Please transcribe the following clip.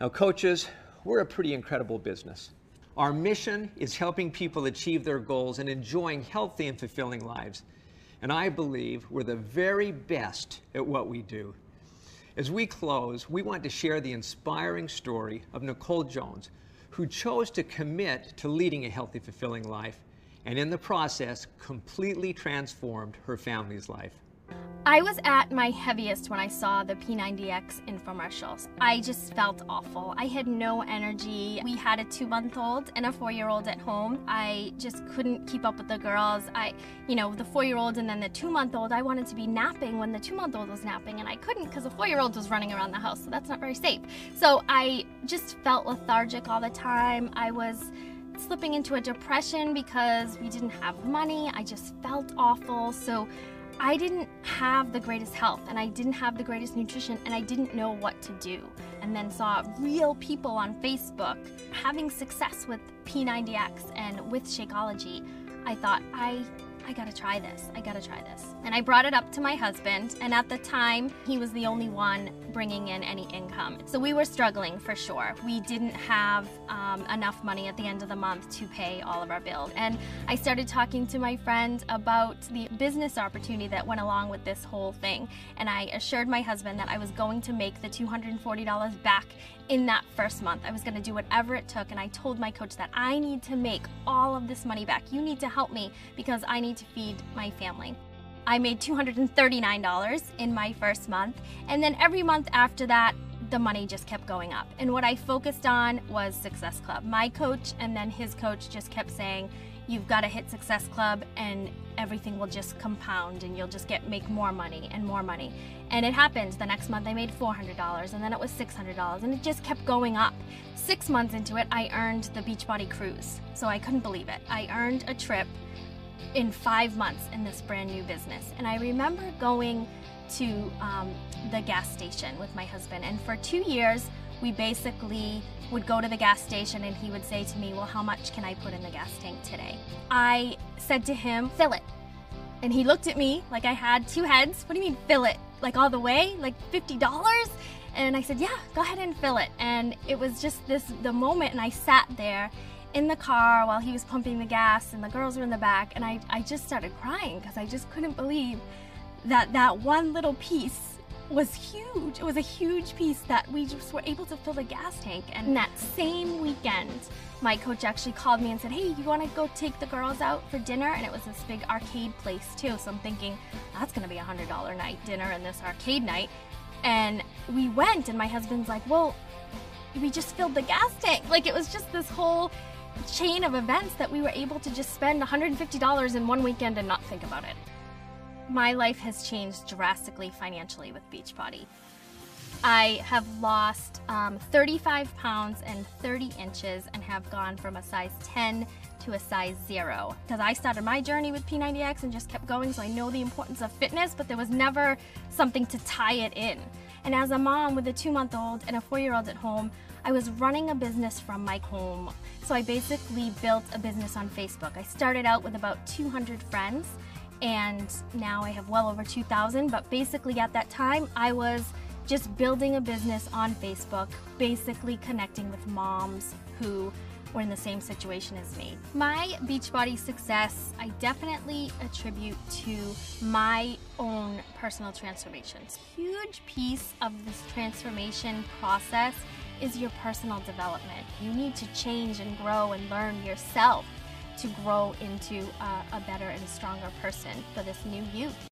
Now, coaches, we're a pretty incredible business. Our mission is helping people achieve their goals and enjoying healthy and fulfilling lives. And I believe we're the very best at what we do. As we close, we want to share the inspiring story of Nicole Jones, who chose to commit to leading a healthy, fulfilling life, and in the process, completely transformed her family's life. I was at my heaviest when I saw the P90X infomercials. I just felt awful. I had no energy. We had a two month old and a four year old at home. I just couldn't keep up with the girls. I, you know, the four year old and then the two month old, I wanted to be napping when the two month old was napping and I couldn't because the four year old was running around the house, so that's not very safe. So I just felt lethargic all the time. I was slipping into a depression because we didn't have money. I just felt awful. So I didn't have the greatest health and I didn't have the greatest nutrition and I didn't know what to do. And then saw real people on Facebook having success with P90X and with Shakeology. I thought, I I gotta try this. I gotta try this. And I brought it up to my husband, and at the time, he was the only one bringing in any income. So we were struggling for sure. We didn't have um, enough money at the end of the month to pay all of our bills. And I started talking to my friend about the business opportunity that went along with this whole thing. And I assured my husband that I was going to make the $240 back in that first month. I was going to do whatever it took. And I told my coach that I need to make all of this money back. You need to help me because I need to feed my family. I made $239 in my first month. And then every month after that, the money just kept going up. And what I focused on was Success Club. My coach and then his coach just kept saying, you've got to hit Success Club and everything will just compound and you'll just get make more money and more money. And it happened. The next month I made $400 and then it was $600 and it just kept going up. 6 months into it I earned the Beachbody cruise. So I couldn't believe it. I earned a trip in 5 months in this brand new business. And I remember going to um, the gas station with my husband and for 2 years we basically would go to the gas station and he would say to me, Well, how much can I put in the gas tank today? I said to him, Fill it. And he looked at me like I had two heads. What do you mean, fill it? Like all the way? Like $50? And I said, Yeah, go ahead and fill it. And it was just this the moment, and I sat there in the car while he was pumping the gas, and the girls were in the back, and I, I just started crying because I just couldn't believe that that one little piece was huge. It was a huge piece that we just were able to fill the gas tank. And that same weekend, my coach actually called me and said, Hey, you want to go take the girls out for dinner? And it was this big arcade place, too. So I'm thinking, that's going to be a $100 night dinner and this arcade night. And we went, and my husband's like, Well, we just filled the gas tank. Like it was just this whole chain of events that we were able to just spend $150 in one weekend and not think about it my life has changed drastically financially with Beachbody. I have lost um, 35 pounds and 30 inches and have gone from a size 10 to a size 0. Because I started my journey with P90X and just kept going, so I know the importance of fitness, but there was never something to tie it in. And as a mom with a two month old and a four year old at home, I was running a business from my home. So I basically built a business on Facebook. I started out with about 200 friends and now I have well over 2,000. But basically, at that time, I was just building a business on Facebook, basically connecting with moms who were in the same situation as me. My Beachbody success, I definitely attribute to my own personal transformations. Huge piece of this transformation process is your personal development. You need to change and grow and learn yourself to grow into a, a better and stronger person for this new youth.